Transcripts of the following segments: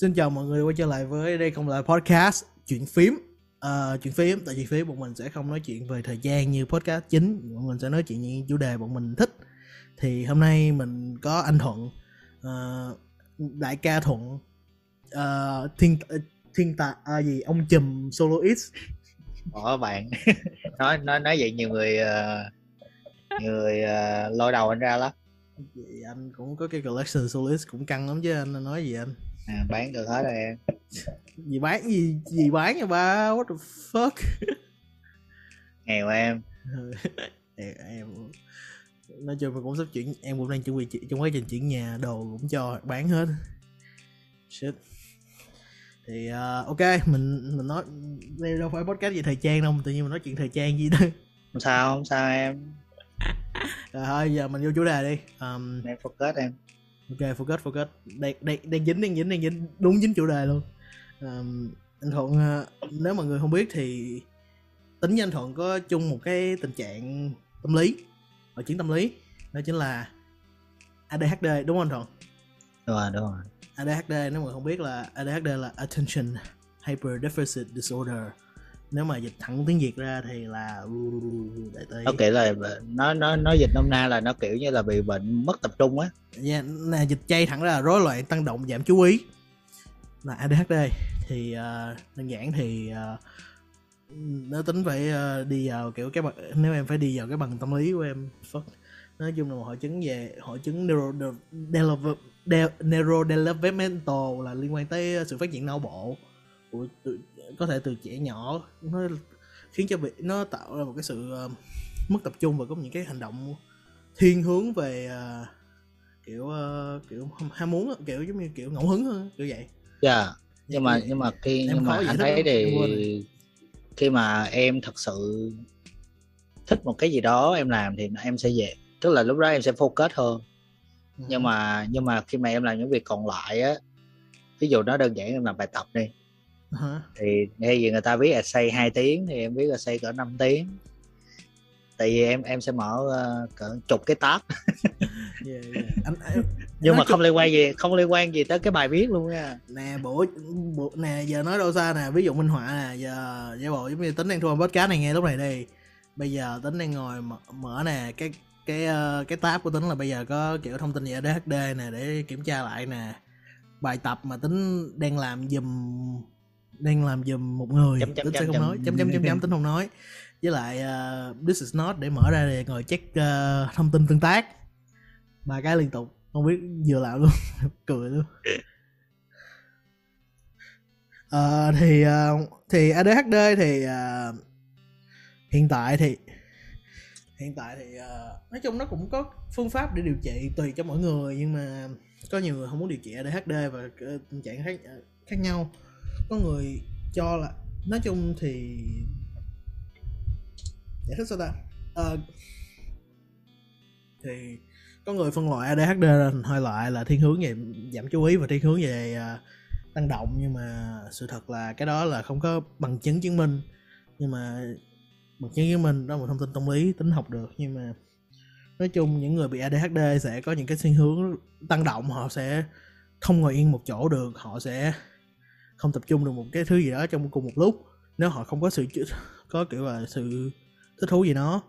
Xin chào mọi người quay trở lại với đây không là podcast chuyện phím. Uh, chuyện phím tại chuyện phím bọn mình sẽ không nói chuyện về thời gian như podcast chính. Bọn mình sẽ nói chuyện những chủ đề bọn mình thích. Thì hôm nay mình có anh Thuận uh, đại ca Thuận. Uh, thiên thiên tạ à, gì ông chùm soloist. Ủa bạn nói nói nói vậy nhiều người uh, người uh, lôi đầu anh ra lắm. Vậy anh cũng có cái collection soloist cũng căng lắm chứ anh nói gì anh à, bán được hết rồi em. Gì bán gì gì bán nha ba? What the fuck? Nghèo em. Em, em nói chung là cũng sắp chuyển em cũng đang chuẩn bị trong quá trình chuyển nhà đồ cũng cho bán hết. Shit. Thì uh, ok mình mình nói đây đâu phải podcast gì thời trang đâu tự nhiên mình nói chuyện thời trang gì đó. Không sao không sao em. Rồi thôi giờ mình vô chủ đề đi. Um, em focus em ok focus focus. Đang đang đang dính đang dính đang dính. Đúng dính chủ đề luôn. Um, anh thuận uh, nếu mà người không biết thì tính với anh thuận có chung một cái tình trạng tâm lý hội chứng tâm lý. Đó chính là ADHD đúng không anh thuận? Đúng rồi đúng rồi. ADHD nếu mà không biết là ADHD là Attention Hyper Deficit Disorder nếu mà dịch thẳng tiếng Việt ra thì là đại tây nó kiểu là nó nó nó dịch nôm na là nó kiểu như là bị bệnh mất tập trung á. Yeah, nè dịch chay thẳng ra là rối loạn tăng động giảm chú ý. Là ADHD thì uh, đơn giản thì uh, nếu tính phải uh, đi vào kiểu cái bằng nếu em phải đi vào cái bằng tâm lý của em fuck. Nói chung là một hội chứng về hội chứng neuro neurodevelopmental là liên quan tới sự phát triển não bộ của có thể từ trẻ nhỏ nó khiến cho việc nó tạo ra một cái sự uh, mất tập trung và có những cái hành động thiên hướng về uh, kiểu uh, kiểu ham muốn kiểu giống như kiểu ngẫu hứng hơn kiểu vậy dạ yeah. nhưng mà nhưng mà khi nhưng mà anh thấy thì khi mà em thật sự thích một cái gì đó em làm thì em sẽ về tức là lúc đó em sẽ focus hơn ừ. nhưng mà nhưng mà khi mà em làm những việc còn lại á ví dụ nó đơn giản em làm bài tập đi uh-huh. thì hay gì người ta biết là xây 2 tiếng thì em biết là xây cỡ 5 tiếng. Tại vì em em sẽ mở uh, cỡ chục cái tab. Yeah, yeah. Anh, anh, nhưng mà không liên quan gì không liên quan gì tới cái bài viết luôn nha. Nè bộ, bộ nè giờ nói đâu xa nè ví dụ minh họa nè giờ giả bộ giống như tính đang thu podcast này nghe lúc này đi. Bây giờ tính đang ngồi mở, mở nè cái cái uh, cái tab của tính là bây giờ có kiểu thông tin gì ADHD nè để kiểm tra lại nè. Bài tập mà tính đang làm dùm đang làm dùm một người chấm, chấm, tính chấm, sẽ không chấm, nói. Chấm chấm chấm chấm tính không nói. Với lại uh, this is not để mở ra để ngồi check uh, thông tin tương tác. Ba cái liên tục không biết vừa làm luôn cười luôn. Uh, thì uh, thì ADHD thì uh, hiện tại thì hiện tại thì uh, nói chung nó cũng có phương pháp để điều trị tùy cho mỗi người nhưng mà có nhiều người không muốn điều trị ADHD và tình trạng khác khác nhau có người cho là nói chung thì giải thích sao ta? À, thì có người phân loại ADHD thành hai loại là thiên hướng về giảm chú ý và thiên hướng về ờ, uh, tăng động. Nhưng mà sự thật là cái đó là không có bằng chứng chứng minh. Nhưng mà bằng chứng chứng minh đó là một thông tin tâm lý tính học được. Nhưng mà nói chung những người bị ADHD sẽ có những cái thiên hướng tăng động họ sẽ không ngồi yên một chỗ được họ sẽ không tập trung được một cái thứ gì đó trong cùng một lúc nếu họ không có sự có kiểu là sự thích thú gì đó.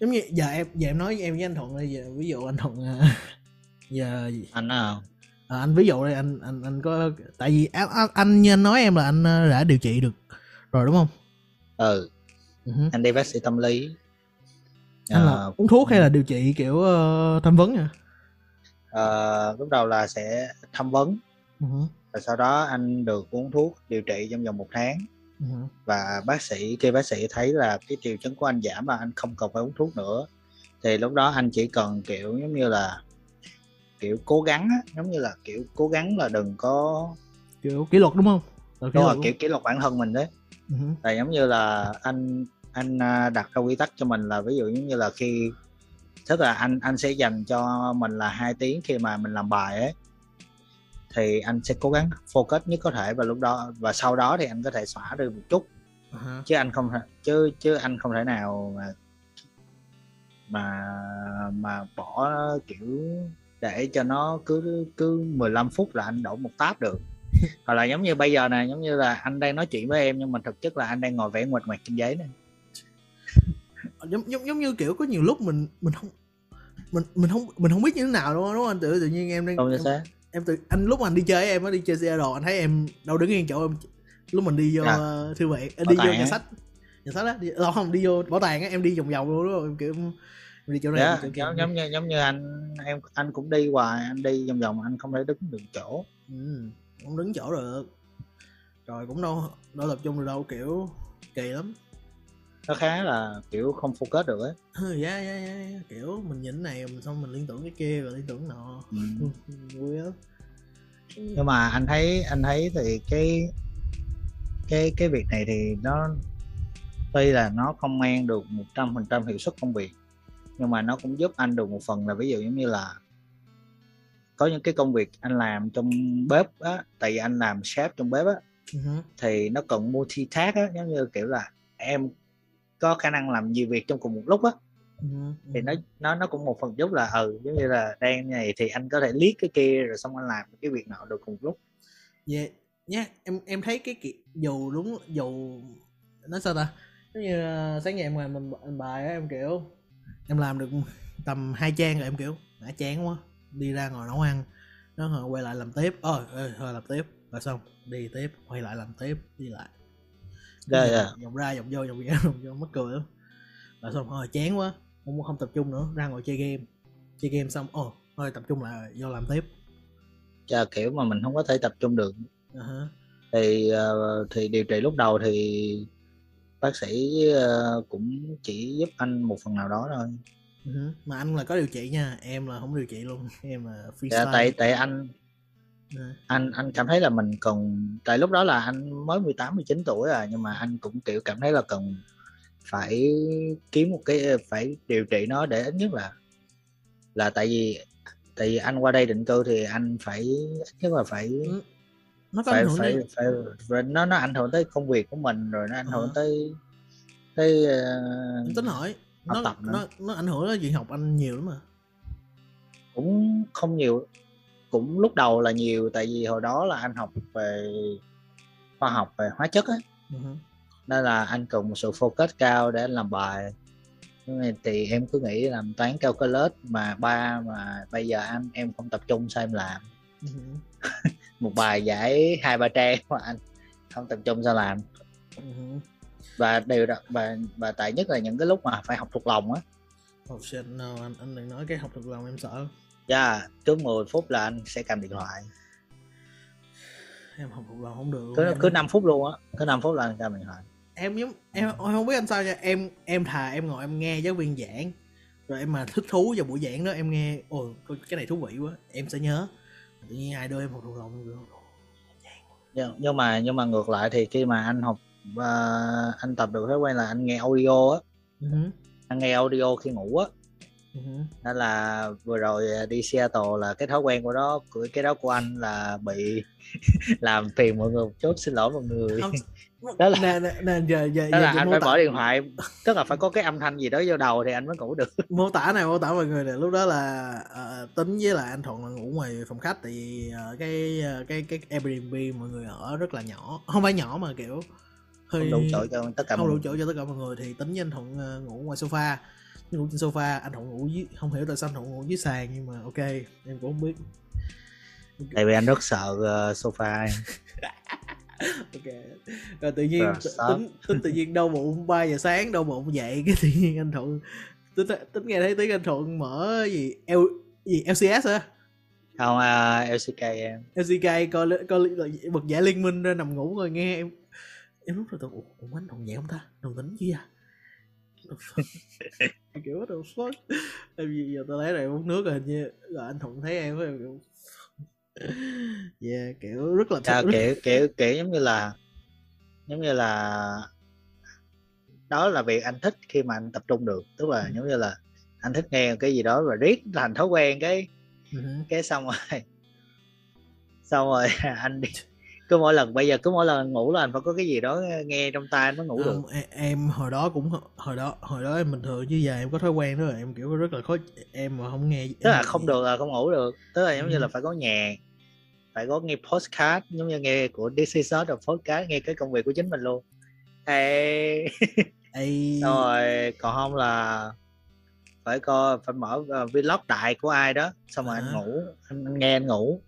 Giống như giờ em giờ em nói với em với anh thuận đây giờ ví dụ anh thuận à, giờ anh nào? À, anh ví dụ đây anh anh anh có tại vì anh, anh, anh như anh nói em là anh à, đã điều trị được rồi đúng không? Ừ. Uh-huh. anh đi bác sĩ tâm lý. Anh à, là uống thuốc hay là điều trị kiểu uh, tham vấn nha uh, lúc đầu là sẽ tham vấn. Uh-huh. Và sau đó anh được uống thuốc điều trị trong vòng một tháng uh-huh. và bác sĩ khi bác sĩ thấy là cái triệu chứng của anh giảm và anh không cần phải uống thuốc nữa thì lúc đó anh chỉ cần kiểu giống như là kiểu cố gắng á, giống như là kiểu cố gắng là đừng có kiểu kỷ luật đúng không đúng rồi kiểu kỷ luật bản thân mình đấy uh-huh. là giống như là anh anh à, đặt ra quy tắc cho mình là ví dụ giống như là khi tức là anh anh sẽ dành cho mình là hai tiếng khi mà mình làm bài ấy thì anh sẽ cố gắng focus nhất có thể và lúc đó. Và sau đó thì anh có thể xóa được một chút. Uh-huh. chứ anh không chứ chứ anh không thể nào mà mà mà bỏ kiểu để cho nó cứ cứ 15 phút là anh đổ một tab được. Hoặc là giống như bây giờ nè giống như là anh đang nói chuyện với em nhưng mà thực chất là anh đang ngồi vẽ ngoạch ngoạc trên giấy này giống giống giống như kiểu có nhiều lúc mình mình không mình mình không mình không biết như thế nào không đúng không anh? Tự tự nhiên em đang không em, em tự anh lúc mà anh đi chơi em á đi chơi xe đồ anh thấy em đâu đứng yên chỗ em lúc mình đi vô à. thư viện đi vô nhà sách nhà sách á đi, không đi vô bảo tàng á em đi vòng vòng luôn đúng không em kiểu đi chỗ này yeah, dạ, chỗ giống, giống như giống như anh em anh cũng đi hoài anh đi vòng vòng anh không thể đứng được chỗ. Ừ, không đứng chỗ được. Rồi cũng đâu đâu tập trung được đâu kiểu kỳ lắm nó khá là kiểu không focus được ấy ừ, dạ dạ dạ kiểu mình nhìn này mình xong mình liên tưởng cái kia rồi liên tưởng nọ ừ. vui lắm nhưng mà anh thấy anh thấy thì cái cái cái việc này thì nó tuy là nó không mang được một trăm phần trăm hiệu suất công việc nhưng mà nó cũng giúp anh được một phần là ví dụ giống như là có những cái công việc anh làm trong bếp á tại vì anh làm chef trong bếp á uh-huh. thì nó cần multitask á giống như kiểu là em có khả năng làm nhiều việc trong cùng một lúc á uh-huh. thì nó nó nó cũng một phần giúp là ừ giống như là đang này thì anh có thể liếc cái kia rồi xong anh làm cái việc nọ được cùng một lúc dạ yeah. nhé yeah. em em thấy cái kiểu dù đúng dù nói sao ta giống như uh, sáng ngày mà mình, mình bài á em kiểu em làm được tầm hai trang rồi em kiểu đã chán quá đi ra ngồi nấu ăn nó rồi quay lại làm tiếp ơi thôi làm tiếp rồi xong đi tiếp quay lại làm tiếp đi lại yeah, yeah. vòng ra vòng vô vòng ra vòng vô mất cười lắm rồi xong thôi chán quá không không tập trung nữa ra ngồi chơi game chơi game xong ồ thôi tập trung lại vô làm tiếp Chà, kiểu mà mình không có thể tập trung được uh-huh. thì uh, thì điều trị lúc đầu thì bác sĩ uh, cũng chỉ giúp anh một phần nào đó thôi uh-huh. mà anh là có điều trị nha em là không điều trị luôn em là freestyle dạ, tại tại anh. Anh anh cảm thấy là mình cần tại lúc đó là anh mới 18 19 tuổi à nhưng mà anh cũng kiểu cảm thấy là cần phải kiếm một cái phải điều trị nó để ít nhất là là tại vì tại vì anh qua đây định cư thì anh phải ít nhất là phải ừ nó phải, phải, phải, phải nó nó ảnh hưởng tới công việc của mình rồi nó ảnh hưởng à. tới tới uh, tính hỏi nó tập nó nó ảnh hưởng đến chuyện học anh nhiều lắm mà. Cũng không nhiều cũng lúc đầu là nhiều tại vì hồi đó là anh học về khoa học về hóa chất á uh-huh. nên là anh cần một sự focus cao để anh làm bài thì em cứ nghĩ làm toán calculus mà ba mà bây giờ anh em không tập trung sao em làm uh-huh. một bài giải hai ba trang mà anh không tập trung sao làm uh-huh. và điều đó và và tại nhất là những cái lúc mà phải học thuộc lòng á oh shit no anh anh đừng nói cái học thuộc lòng em sợ dạ yeah, cứ 10 phút là anh sẽ cầm điện thoại. Em học thuộc lòng không được. Cứ cứ 5 phút luôn á cứ 5 phút là anh cầm điện thoại. Em giống em, em không biết anh sao nha em em thà em ngồi em nghe giáo viên giảng rồi em mà thích thú vào buổi giảng đó em nghe ồ cái này thú vị quá. Em sẽ nhớ. Tự nhiên ai đưa em học thuộc lòng được nhưng, nhưng mà nhưng mà ngược lại thì khi mà anh học uh, anh tập được thói quen là anh nghe audio á. Uh-huh. anh nghe audio khi ngủ á. Nên là vừa rồi đi Seattle là cái thói quen của đó của cái đó của anh là bị làm phiền mọi người một chút xin lỗi mọi người. Không, đó là nè, nè, nè, giờ, giờ, đó giờ, là anh phải tả... mở điện thoại tức là phải có cái âm thanh gì đó vô đầu thì anh mới ngủ được. Mô tả này mô tả mọi người này lúc đó là uh, tính với lại anh thuận là ngủ ngoài phòng khách tại vì uh, cái uh, cái cái Airbnb mọi người ở rất là nhỏ. Không phải nhỏ mà kiểu hơi không đủ chỗ cho tất cả không đủ chỗ cho tất cả mọi người thì tính với anh thuận uh, ngủ ngoài sofa ngủ trên sofa anh thuận ngủ dưới không hiểu tại sao anh thuận ngủ dưới sàn nhưng mà ok em cũng không biết. Tại vì anh rất sợ uh, sofa ok. Rồi tự nhiên tính, tính tự nhiên đau bụng 3 giờ sáng đau bụng dậy cái tự nhiên anh thuận tính tính nghe thấy tiếng anh thuận mở gì L gì LCS hả? Không uh, LCK em. LCK coi coi bật giải liên minh ra nằm ngủ rồi nghe em em lúc rồi tôi ủa anh thuận dậy không ta? Đồng tính chứ à kiểu what the fuck em giờ tôi lấy này uống nước rồi hình như rồi anh thuận thấy em em kiểu yeah kiểu rất là yeah, kiểu kiểu kiểu giống như là giống như là đó là việc anh thích khi mà anh tập trung được. Tức là giống như là anh thích nghe cái gì đó và riết thành thói quen cái uh-huh. cái xong rồi xong rồi anh đi cứ mỗi lần bây giờ cứ mỗi lần ngủ là anh phải có cái gì đó nghe trong tai anh mới ngủ được em, em hồi đó cũng hồi đó hồi đó em bình thường chứ giờ em có thói quen đó em kiểu rất là khó em mà không nghe tức là không được là không ngủ được tức là giống như là phải có nhạc phải có nghe podcast giống như nghe của DC Short rồi podcast nghe cái công việc của chính mình luôn Ê. Ê. rồi còn không là phải coi phải mở uh, vlog đại của ai đó xong rồi à. anh ngủ anh nghe anh ngủ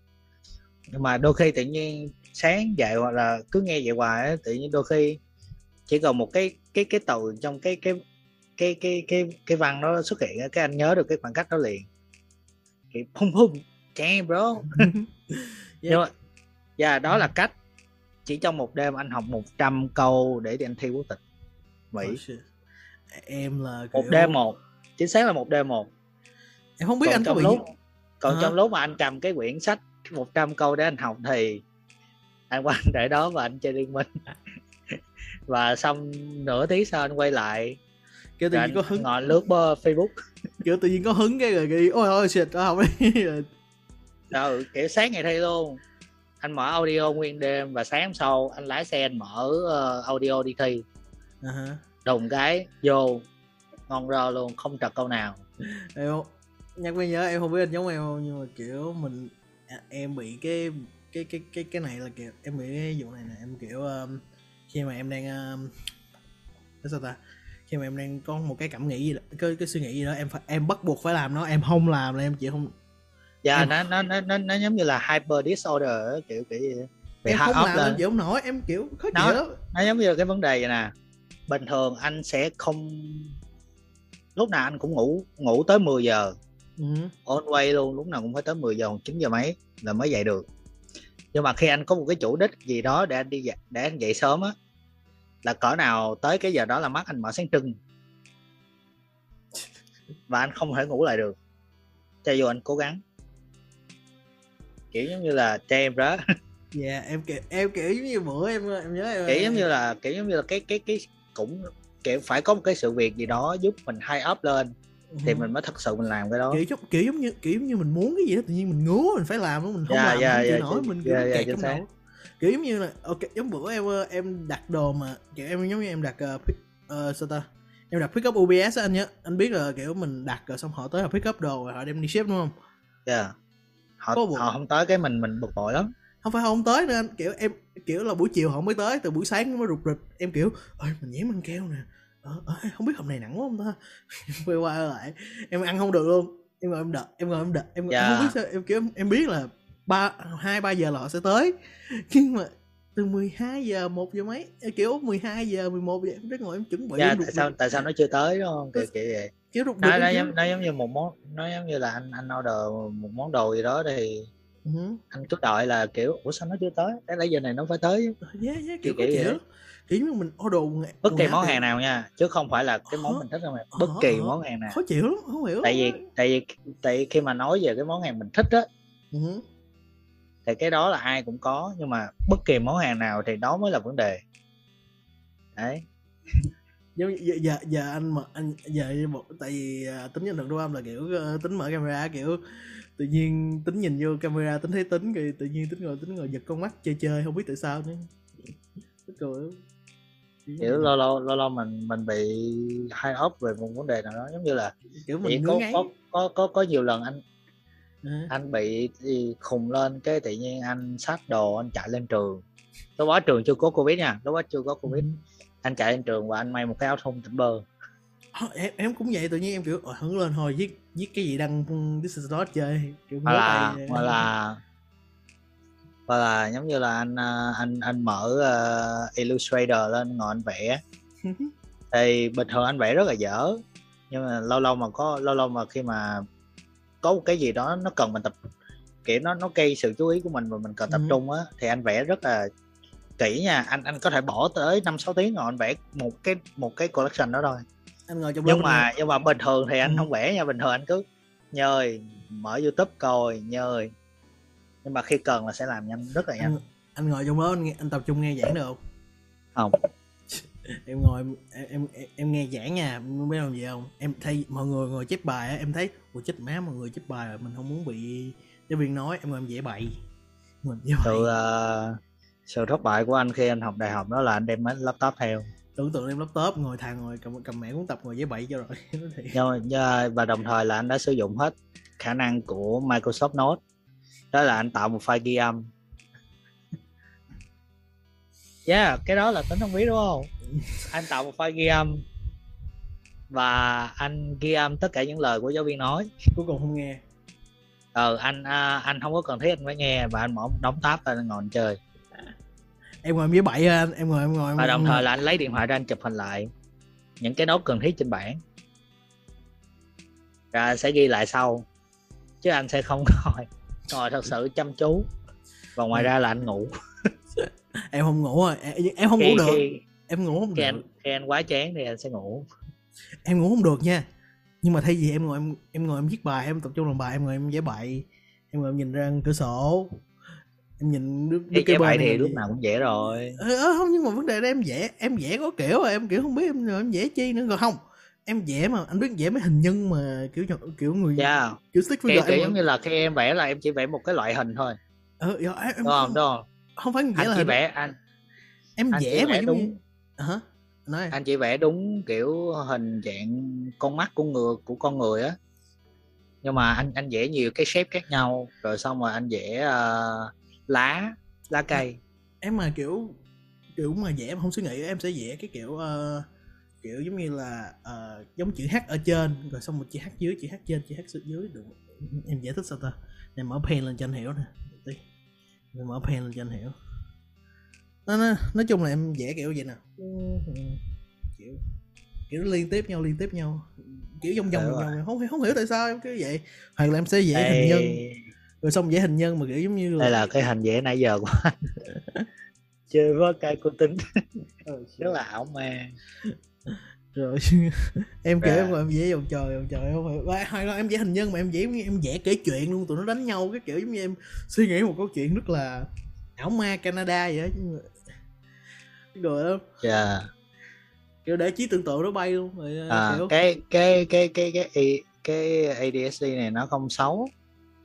nhưng mà đôi khi tự nhiên sáng dậy hoặc là cứ nghe vậy hoài á tự nhiên đôi khi chỉ còn một cái cái cái từ trong cái cái cái cái cái cái văn đó xuất hiện cái anh nhớ được cái khoảng cách đó liền. Thì pum pum damn bro. Nhưng mà yeah, đó là cách. Chỉ trong một đêm anh học 100 câu để đi anh thi quốc tịch Mỹ. Oh, em là kiểu... một đêm một. Chính xác là một đêm một. Em không biết còn anh có bị lúc còn à. trong lúc mà anh cầm cái quyển sách 100 câu để anh học thì anh quan để đó và anh chơi liên minh. Và xong nửa tiếng sau anh quay lại. Kiểu tự nhiên có hứng. ngồi lướt bơ facebook. Kiểu tự nhiên có hứng cái rồi cái ôi ôi shit học đi. Ừ kiểu sáng ngày thi luôn. Anh mở audio nguyên đêm và sáng sau anh lái xe anh mở uh, audio đi thi. Uh-huh. đùng cái vô. Ngon rơ luôn không trật câu nào. Em nhắc mới nhớ em không biết anh giống em không nhưng mà kiểu mình à, em bị cái cái cái cái cái này là kiểu em bị cái vụ này nè em kiểu um, khi mà em đang um, sao ta? Khi mà em đang có một cái cảm nghĩ gì đó cái cái suy nghĩ gì đó em phải em bắt buộc phải làm nó em không làm là em chỉ không dạ em... nó, nó nó nó nó giống như là hyper disorder kiểu kiểu gì Bị em không làm lên. em chịu không nổi em kiểu khó chịu. nó, nó giống như là cái vấn đề vậy nè. Bình thường anh sẽ không lúc nào anh cũng ngủ ngủ tới 10 giờ ừ. on way luôn lúc nào cũng phải tới 10 giờ 9 giờ mấy là mới dậy được. Nhưng mà khi anh có một cái chủ đích gì đó để anh đi dậy, để anh dậy sớm á là cỡ nào tới cái giờ đó là mắt anh mở sáng trưng. Và anh không thể ngủ lại được. Cho dù anh cố gắng. Kiểu giống như là cho em đó dạ yeah, em kiểu em kiểu giống như bữa em em nhớ em kiểu giống như là kiểu giống như là cái cái cái cũng kiểu phải có một cái sự việc gì đó giúp mình hay up lên thì ừ. mình mới thật sự mình làm cái đó. Kiểu giống kiểu giống như kiểu như mình muốn cái gì đó tự nhiên mình ngứa mình phải làm nó mình không yeah, làm yeah, mình yeah, nổi mình yeah, yeah, kẹt trong đầu. Kiểu giống như là ok giống bữa em em đặt đồ mà kiểu em giống như em đặt uh, pick, uh, sao ta? Em đặt pick up UPS á anh nhớ anh biết là kiểu mình đặt rồi xong họ tới họ pick up đồ rồi họ đem đi ship đúng không? Dạ. Yeah. họ, họ không tới cái mình mình bực bội lắm. Không phải không tới nữa anh. Kiểu em kiểu là buổi chiều họ mới tới từ buổi sáng mới rụt rịch. Em kiểu ơi mình nhém ăn keo nè ờ, không biết hôm nay nặng quá không ta? Quay qua lại em ăn không được luôn. Em ngồi em đợi em ngồi em đợi em, yeah. em không biết sao em kiểu em biết là ba hai ba giờ là họ sẽ tới. Nhưng mà từ 12 giờ một giờ mấy kiểu 12 giờ 11 giờ em rất ngồi em chuẩn bị dạ, tại sao tại sao nó chưa tới đúng không? Kiểu kiểu vậy. Kiểu đục nó, nó, giống, nó giống như một món nó giống như là anh anh order một món đồ gì đó thì uh-huh. anh cứ đợi là kiểu ủa sao nó chưa tới? Cái lấy giờ này nó phải tới yeah, yeah, kiểu, kiểu, kiểu, kiểu kiểu mình order bất kỳ món hàng nào nha chứ không phải là cái món mình thích đâu mà bất kỳ món hàng nào. Khó chịu lắm không hiểu tại vì tại vì tại vì khi mà nói về cái món hàng mình thích á uh-huh thì cái đó là ai cũng có nhưng mà bất kỳ món hàng nào thì đó mới là vấn đề. Đấy. Giờ, giờ giờ anh mà anh giờ một tại vì uh, tính nhận được đô âm là kiểu tính mở camera kiểu tự nhiên tính nhìn vô camera tính thấy tính rồi tự nhiên tính ngồi tính ngồi giật con mắt chơi chơi không biết tại sao nữa. Cười kiểu lâu lâu lâu lâu mình mình bị hai ốc về một vấn đề nào đó giống như là kiểu mình có, có có có có nhiều lần anh ừ. anh bị khùng lên cái tự nhiên anh xách đồ anh chạy lên trường. Lúc đó trường chưa có covid nha lúc đó chưa có covid. Ừ. anh chạy lên trường và anh may một cái áo thun tỉnh bơ. Em em cũng vậy tự nhiên em kiểu hứng lên thôi viết viết cái gì đăng this is not chơi kiểu hoặc là hoặc là hoặc là giống như là anh à, anh anh mở uh, Illustrator lên ngồi anh vẽ. Thì bình thường anh vẽ rất là dở nhưng mà lâu lâu mà có lâu lâu mà khi mà có một cái gì đó nó cần mình tập kiểu nó nó gây sự chú ý của mình và mình cần tập ừ. trung á thì anh vẽ rất là kỹ nha. Anh anh có thể bỏ tới năm sáu tiếng rồi anh vẽ một cái một cái collection đó thôi anh ngồi trong nhưng mà này. nhưng mà bình thường thì anh ừ. không vẽ nha bình thường anh cứ nhơi mở youtube coi nhơi nhưng mà khi cần là sẽ làm nhanh rất là nhanh. Anh, anh ngồi trong đó anh, anh tập trung nghe giảng được không? Không. Em ngồi em, em em nghe giảng nha biết làm gì không? Em thấy mọi người ngồi chép bài á em thấy ủa chết má mọi người chép bài rồi mình không muốn bị giáo viên nói. Em ngồi em vẽ bậy mình vẽ sự uh, sự thất bại của anh khi anh học đại học đó là anh đem máy laptop theo tưởng tượng đem laptop ngồi thằng ngồi cầm cầm mẹ cuốn tập ngồi giấy bậy cho rồi. Rồi và đồng thời là anh đã sử dụng hết khả năng của Microsoft Note. Đó là anh tạo một file ghi âm. Yeah cái đó là tính không biết đúng không? Anh tạo một file ghi âm và anh ghi âm tất cả những lời của giáo viên nói. Cuối cùng không nghe. Ờ anh à, anh không có cần thiết anh phải nghe và anh mở đóng tab và anh ngồi chơi em ngồi em với bậy anh em ngồi em ngồi và đồng thời là anh lấy điện thoại ra anh chụp hình lại những cái nốt cần thiết trên bảng. Rồi anh sẽ ghi lại sau chứ anh sẽ không ngồi ngồi thật sự chăm chú. Và ngoài ra là anh ngủ. Em không ngủ rồi em, em không khi, ngủ được. khi, em ngủ không khi được. anh, khi anh quá chán thì anh sẽ ngủ. Em ngủ không được nha. Nhưng mà thay vì em ngồi em em ngồi em viết bài em tập trung làm bài em ngồi em vẽ bậy em ngồi em nhìn ra cửa sổ em nhìn nước, nước cái bài thì lúc nào cũng vẽ rồi. Ờ, ờ, không nhưng mà vấn đề là em vẽ em vẽ có kiểu rồi em kiểu không biết em em vẽ chi nữa. Rồi không em vẽ mà anh biết vẽ mấy hình nhân mà kiểu kiểu người yeah. Dạ. kiểu stick figure kiểu, giống như là khi em vẽ là em chỉ vẽ một cái loại hình thôi. Ờ dạ, em, đúng không? đúng không? không phải vẽ anh là chỉ vẽ anh em anh vẽ mà đúng như... hả? Nói anh chỉ vẽ đúng kiểu hình dạng con mắt của người của con người á. Nhưng mà anh anh vẽ nhiều cái shape khác nhau. Rồi xong rồi anh vẽ uh, lá lá cây. em mà kiểu kiểu mà vẽ em không suy nghĩ em sẽ vẽ cái kiểu uh, kiểu giống như là uh, giống chữ h ở trên rồi xong một chữ h dưới chữ h trên chữ h dưới được em giải thích sao ta? Em mở pen lên cho anh hiểu nè em mở pen lên cho anh hiểu. Nó, nó, nói chung là em vẽ kiểu vậy nè. Kiểu kiểu liên tiếp nhau liên tiếp nhau kiểu vòng vòng vòng không không hiểu tại sao em cứ vậy. Hoặc là em sẽ vẽ hình nhân rồi xong vẽ hình nhân mà kiểu giống như là đây là cái hình vẽ nãy giờ của anh. Chơi với cái cô tính. Ừ, rất là ảo ma. Rồi. Em kể em em vẽ vòng trời vòng trời không phải. Hay là em vẽ hình nhân mà em vẽ em vẽ kể chuyện luôn tụi nó đánh nhau cái kiểu giống như em suy nghĩ một câu chuyện rất là ảo ma Canada vậy đó rồi đó. Dạ kiểu để trí tưởng tượng nó bay luôn rồi, à, kiểu... cái cái cái cái cái cái cái ADSD này nó không xấu.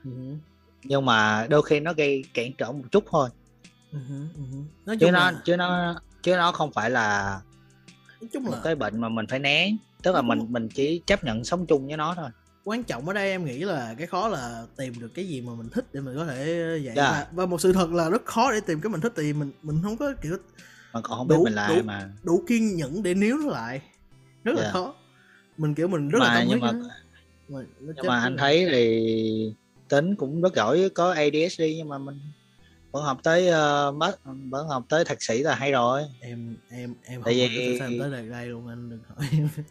Uh-huh. Nhưng mà đôi khi nó gây cản trở một chút thôi uh-huh, uh-huh. Nói chứ nó là... chứ nó chứ nó không phải là nói chung là cái bệnh mà mình phải né tức là mình mình chỉ chấp nhận sống chung với nó thôi quan trọng ở đây em nghĩ là cái khó là tìm được cái gì mà mình thích để mình có thể dạy yeah. Và, một sự thật là rất khó để tìm cái mình thích thì mình mình không có kiểu mà còn không biết đủ, mình là đủ, mà đủ kiên nhẫn để níu nó lại rất là yeah. Dạ. khó mình kiểu mình rất mà, là tâm nhưng mà, mà nhưng mà anh thấy thì tính cũng rất giỏi có ADHD nhưng mà mình vẫn học tới uh, vẫn học tới thạc sĩ là hay rồi. Em em em tại vì sao tới đây đây luôn anh đừng hỏi em.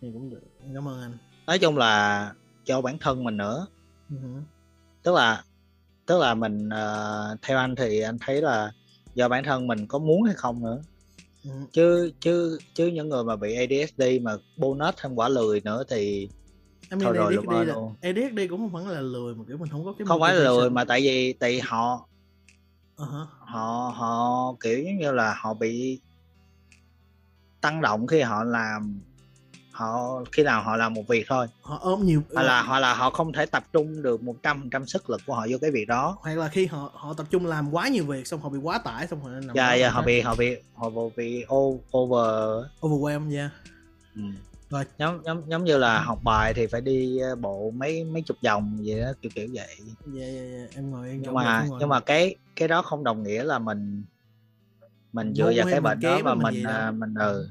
Thì cũng được cảm ơn anh. Nói chung là cho bản thân mình nữa. Uh-huh. tức là tức là mình uh, theo anh thì anh thấy là do bản thân mình có muốn hay không nữa. Ừ. chứ chứ chứ những người mà bị ADHD mà bonus thêm quả lười nữa thì em thôi rồi luôn, luôn ADHD cũng không phải là lười mà kiểu mình không có cái không phải là lười mà tại vì tại họ uh-huh. họ họ kiểu giống như là họ bị tăng động khi họ làm họ khi nào họ làm một việc thôi họ ôm nhiều hoặc là họ là họ không thể tập trung được một trăm trăm sức lực của họ vô cái việc đó hoặc là khi họ họ tập trung làm quá nhiều việc xong họ bị quá tải xong họ nằm dạ dạ họ bị họ bị họ bị over overwhelm nha yeah. ừ. Rồi. Giống giống giống như là học bài thì phải đi ờ, bộ mấy mấy chục vòng vậy đó kiểu kiểu vậy. Dạ dạ dạ em ngồi em nhưng mà ngồi. nhưng mà cái cái đó không đồng nghĩa là mình mình dựa vào cái bệnh đó mà mình mình, à, mình ừ.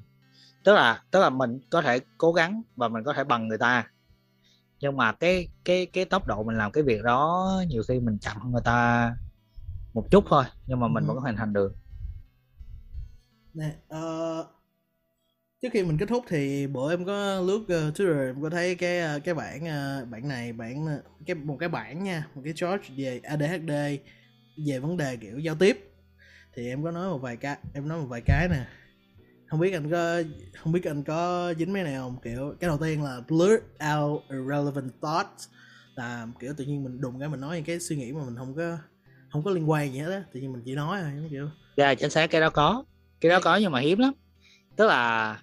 Tức là tức là mình có thể cố gắng và mình có thể bằng người ta. Nhưng mà cái cái cái tốc độ mình làm cái việc đó nhiều khi mình chậm hơn người ta một chút thôi nhưng mà mình ừ. vẫn hoàn thành được. Nè uh, trước khi mình kết thúc thì bữa em có lướt uh, Twitter em có thấy cái uh, cái bản uh, bản này bản uh, cái một cái bản nha một cái George về ADHD về vấn đề kiểu giao tiếp. Thì em có nói một vài cái em nói một vài cái nè. Không biết anh có không biết anh có dính mấy này không? Kiểu cái đầu tiên là blur out irrelevant thoughts là kiểu tự nhiên mình đùng cái mình nói những cái suy nghĩ mà mình không có không có liên quan gì hết á tự nhiên mình chỉ nói thôi kiểu. Dạ yeah, chính xác cái đó có. Cái đó có nhưng mà hiếm lắm. Tức là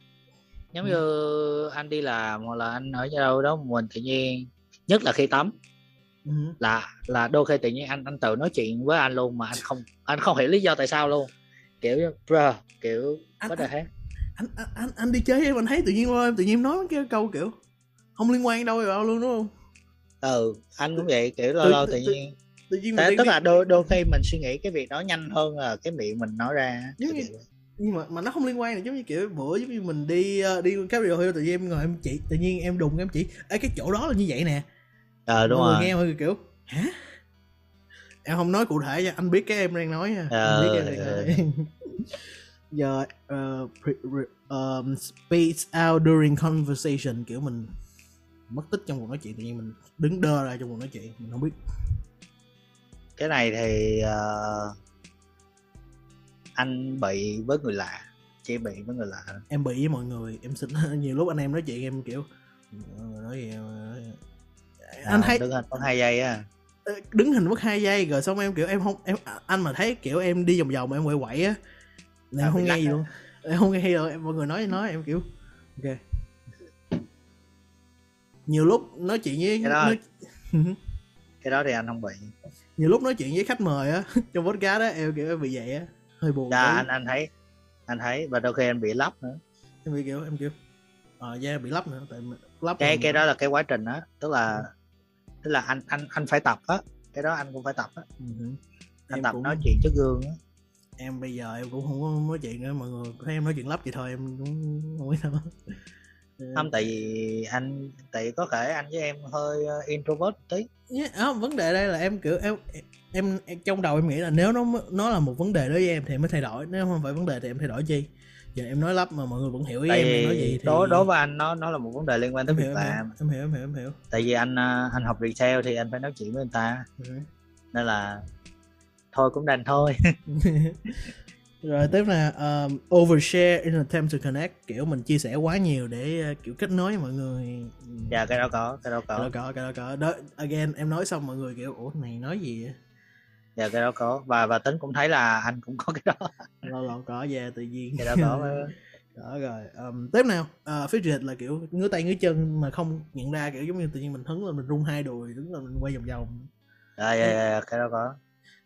giống ừ. như anh đi làm hoặc là anh ở đâu đó mình tự nhiên nhất là khi tắm. Ừ. là là đôi khi tự nhiên anh anh tự nói chuyện với anh luôn mà anh không anh không hiểu lý do tại sao luôn. Kiểu bro kiểu anh, có anh, anh, anh, anh, anh đi chơi em anh thấy tự nhiên em tự nhiên nói cái câu kiểu không liên quan đâu vào luôn đúng không? Ừ anh cũng vậy kiểu lâu lâu tự, nhiên tự nhiên Thế, tức là đôi đôi khi mình suy nghĩ cái việc đó nhanh hơn là cái miệng mình nói ra như, nhưng mà mà nó không liên quan này giống như kiểu bữa giống như mình đi uh, đi cái video hill tự nhiên em ngồi em chỉ tự nhiên em đùng em chỉ Ê, cái chỗ đó là như vậy nè. Ờ đúng mọi rồi. nghe mọi người kiểu hả? Em không nói cụ thể nha anh biết cái em đang nói nha ờ, anh biết cái em đang nói. giờ uh, pre, um, space out during conversation kiểu mình mất tích trong cuộc nói chuyện tự nhiên mình đứng đơ ra trong cuộc nói chuyện mình không biết. Cái này thì uh, anh bị với người lạ chỉ bị với người lạ em bị với mọi người em xin nhiều lúc anh em nói chuyện em kiểu nói gì nói... À, anh thấy đứng hình mất hai giây á. Ờ, đứng hình mất hai giây rồi xong em kiểu em không em anh mà thấy kiểu em đi vòng vòng mà em quậy quậy á em à, không nghe gì luôn. Em không nghe em mọi người nói nói em kiểu ok. Nhiều lúc nói chuyện với cái đó, nói... cái đó thì anh không bị. Nhiều lúc nói chuyện với khách mời á trong podcast đó em kiểu em bị vậy á hơi buồn dạ anh anh thấy anh thấy và đôi khi anh bị lắp nữa. Em bị kiểu em kiểu ờ uh, yeah, bị lắp nữa tại lắp cái cái đó là cái quá trình đó tức là ừ. tức là anh anh anh phải tập á cái đó anh cũng phải tập á. Uh-huh. anh em tập cũng... nói chuyện trước gương á. Em bây giờ em cũng không có nói chuyện nữa mọi người thấy em nói chuyện lắp vậy thôi em cũng không biết đâu không tại vì anh tại có thể anh với em hơi uh, introvert tí. Yeah, không, vấn đề đây là em kiểu em, em em trong đầu em nghĩ là nếu nó nó là một vấn đề đối với em thì em mới thay đổi nếu không phải vấn đề thì em thay đổi chi? Giờ em nói lắp mà mọi người vẫn hiểu ý tại em nói gì thì đối đối với anh nó nó là một vấn đề liên quan tới việc làm. em hiểu em hiểu em hiểu. Tại vì anh ờ, anh học retail thì anh phải nói chuyện với người ta. Ừ. nên là thôi cũng đành thôi rồi tiếp là um, overshare in attempt to connect kiểu mình chia sẻ quá nhiều để uh, kiểu kết nối mọi người. Dạ cái đó có cái đó có. Cái đó có cái đó có. Đó again em nói xong mọi người kiểu ủa này nói gì vậy? Dạ cái đó có. Và và tính cũng thấy là anh cũng có cái đó. Lâu lâu có về yeah, tự nhiên. Cái đó có. Đó rồi. Um, tiếp nào. Uh, phía trệt là kiểu ngứa tay ngứa chân mà không nhận ra kiểu giống như tự nhiên mình hứng là mình rung hai đùi đứng là mình quay vòng vòng. Dạ dạ dạ cái đó có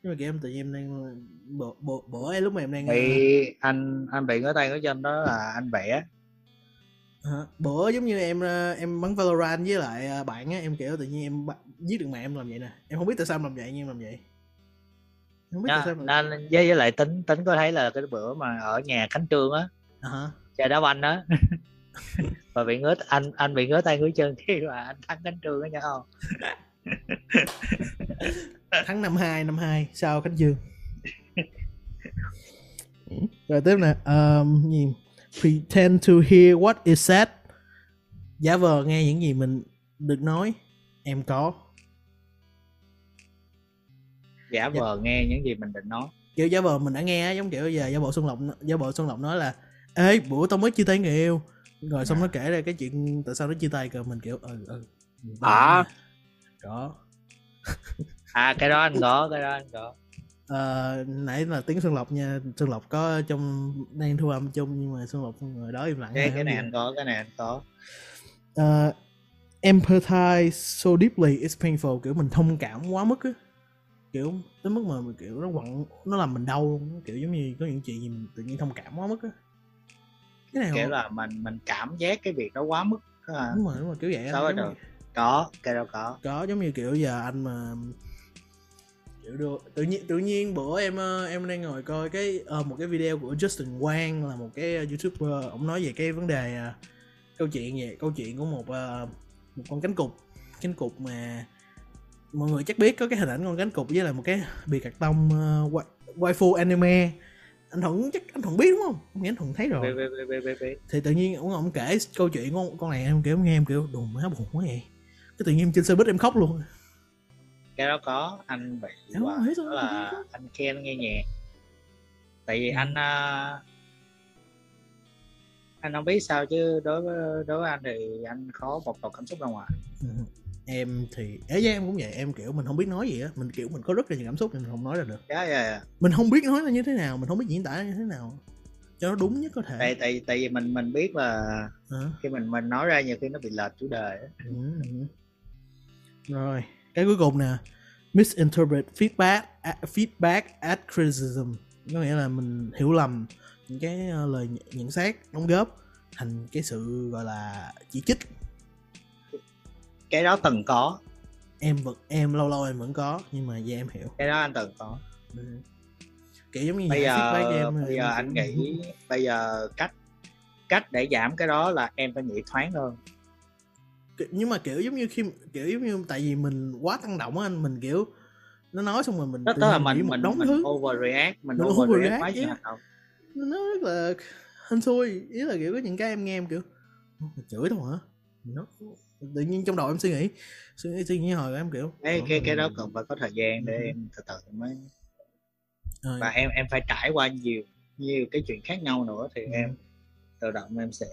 nhưng mà kiểu em tự nhiên em đang bộ bộ bộ ấy lúc mà em đang thì anh anh bị ngứa tay ngứa chân đó là anh vẽ Hả? bữa giống như em ờ, em bắn Valorant với lại ờ, bạn á em kiểu tự nhiên em giết được mẹ em làm vậy nè. Em không biết tại sao em làm vậy nhưng em làm vậy. Không biết Đó, tại sao nên với, với lại tính tính có thấy là cái bữa mà ở nhà Khánh Trương á uh-huh. chơi đá banh á. Và bị ngứa anh anh bị ngứa tay ngứa chân khi mà anh thắng Khánh Trương á nhớ không tháng năm hai năm hai sau Khánh Dương rồi tiếp nè um, gì? Pretend to hear what is said. Giả vờ nghe những gì mình được nói em có. Giả dạ. vờ dạ. nghe những gì mình định nói. Kiểu giả vờ mình đã nghe giống kiểu giờ giả bộ xuân lộc giả bộ xuân lộc nói là ê bữa tao mới chia tay người yêu. Rồi xong à. nó kể ra cái chuyện tại sao nó chia tay rồi mình kiểu ừ ừ à có à cái đó anh có cái đó anh có. À, nãy là tiếng xuân lộc nha. Xuân lộc có trong đang thu âm chung nhưng mà xuân lộc người đó im lặng cái, cái này anh có cái này anh có. Uh, empathize so deeply it's painful kiểu mình thông cảm quá mức á. Kiểu tới mức mà kiểu nó quặn nó làm mình đau luôn kiểu giống như có những chuyện gì mình tự nhiên thông cảm quá mức á. Cái này kiểu không? là mình mình cảm giác cái việc đó quá mức à. đúng rồi đúng rồi kiểu vậy sao được có cái đó có. Có giống như kiểu giờ anh mà được. Tự nhiên tự nhiên bữa em ờ, em đang ngồi coi cái uh, một cái video của Justin Wang là một cái youtuber. Ông nói về cái vấn đề uh, câu chuyện về câu chuyện của một uh, một con cánh cục cánh cục mà mọi người chắc biết có cái hình ảnh con cánh cục với là một cái bìa cạc tông uh, waifu anime. Anh thuận chắc anh thuận biết đúng không? Nghe anh thuận thấy rồi. Bê, bê, bê, bê, thì tự nhiên ông ông kể câu chuyện của con này em kiểu nghe em kiểu đùm má buồn quá vậy. Cái tự nhiên trên xe buýt em khóc luôn cái đó có anh bị quá đó là anh khen nghe nhạc tại vì ừ. anh uh, anh không biết sao chứ đối với đối với anh thì anh khó bộc lộ cảm xúc ra ngoài ừ. em thì ấy với em cũng vậy em kiểu mình không biết nói gì á mình kiểu mình có rất là nhiều cảm xúc thì mình không nói ra được dạ yeah, dạ yeah, yeah. mình không biết nói là như thế nào mình không biết diễn tả như thế nào cho nó đúng nhất có thể tại tại tại vì mình mình biết là à? khi mình mình nói ra nhiều khi nó bị lệch chủ đề ừ, ừ. rồi cái cuối cùng nè misinterpret feedback feedback as criticism. Có nghĩa là mình hiểu lầm những cái ờ, lời nhận xét đóng góp thành cái sự gọi là chỉ trích. Cái đó từng có. Em vẫn em lâu lâu em vẫn có nhưng mà giờ em hiểu. Cái đó anh từng có. Ừ. kiểu giống như bây giờ em, bây giờ anh nghĩ bây giờ cách cách để giảm cái đó là em phải nghĩ thoáng hơn nhưng mà kiểu giống như khi kiểu giống như tại vì mình quá tăng động á anh mình kiểu nó nói xong rồi mình đó, đó là mình mình, đóng mình thứ. overreact mình, mình overreact quá yeah. nó rất là hên xui ý là kiểu có những cái em nghe em kiểu chửi đâu hả nó tự nhiên trong đầu em suy nghĩ suy nghĩ suy nghĩ hồi em kiểu cái cái cái đó cần phải có thời gian để em từ từ mới rồi. và em em phải trải qua nhiều nhiều cái chuyện khác nhau nữa thì ừ. em tự động em sẽ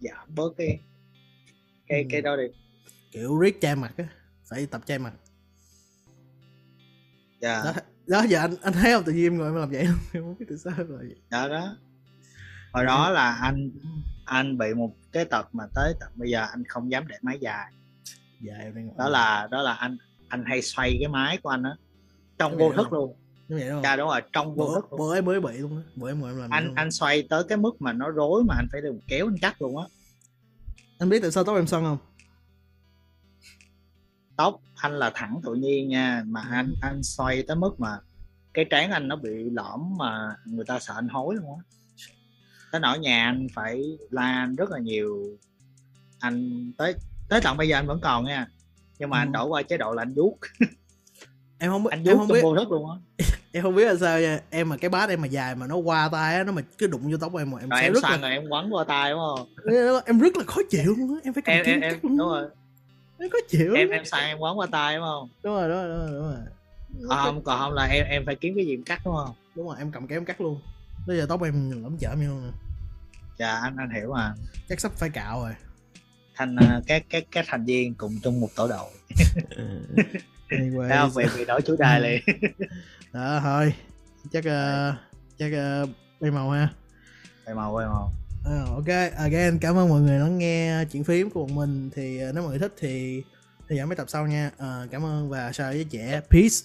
giảm bớt cái cái ừ. cái đó đi. Kiểu riết chai mặt á phải tập chai mặt. Dạ. Đó, đó giờ anh anh thấy không? Tự nhiên em ngồi em làm vậy không em không biết tại sao vậy. Đó đó. Hồi đó là anh anh bị một cái tật mà tới tận bây giờ anh không dám để máy dài. Dài đó là đó là anh anh hay xoay cái máy của anh á trong vô thức luôn. vậy đúng dạ đúng rồi trong vô thức bữa mới bị luôn á bữa em ngồi em làm anh anh xoay tới cái mức mà nó rối mà anh phải được kéo anh cắt luôn á anh biết tại sao tóc em xoăn không? Tóc anh là thẳng tự nhiên nha mà ừ. anh anh xoay tới mức mà cái trán anh nó bị lõm mà người ta sợ anh hối luôn á. Tới nỗi nhà anh phải la anh rất là nhiều. Anh tới tới tận bây giờ anh vẫn còn nha nhưng mà ừ. anh đổi qua chế độ là anh vuốt. Em không biết anh vuốt không biết vô thức luôn á em không biết là sao nha. Em mà cái bát em mà dài mà nó qua tay á nó mà cứ đụng vô tóc em mà em rồi em rất là rồi em quấn qua tay đúng không? Em rất là khó chịu luôn á. Em phải cầm em, em, em đúng rồi. Em khó chịu em em xài em quấn qua tay đúng không? Đúng rồi đúng rồi đúng rồi, đúng rồi. còn không còn không là em em phải kiếm cái gì em cắt đúng không? Đúng rồi em cầm kéo em cắt luôn. Bây giờ tóc em lắm chở em luôn dạ anh anh hiểu mà. Chắc sắp phải cạo rồi. Thành các các các thành viên cùng chung một tổ đội anyway, vì vì đổi chủ đề liền. Đó thôi. Chắc uh, chắc uh, bay màu ha. Bay màu bay màu. Uh, ok. Again cảm ơn mọi người lắng nghe chuyện phím của bọn mình. Thì uh, nếu mọi người thích thì thì dẫn mấy tập sau nha. Uh, cảm ơn và chào với trẻ. Peace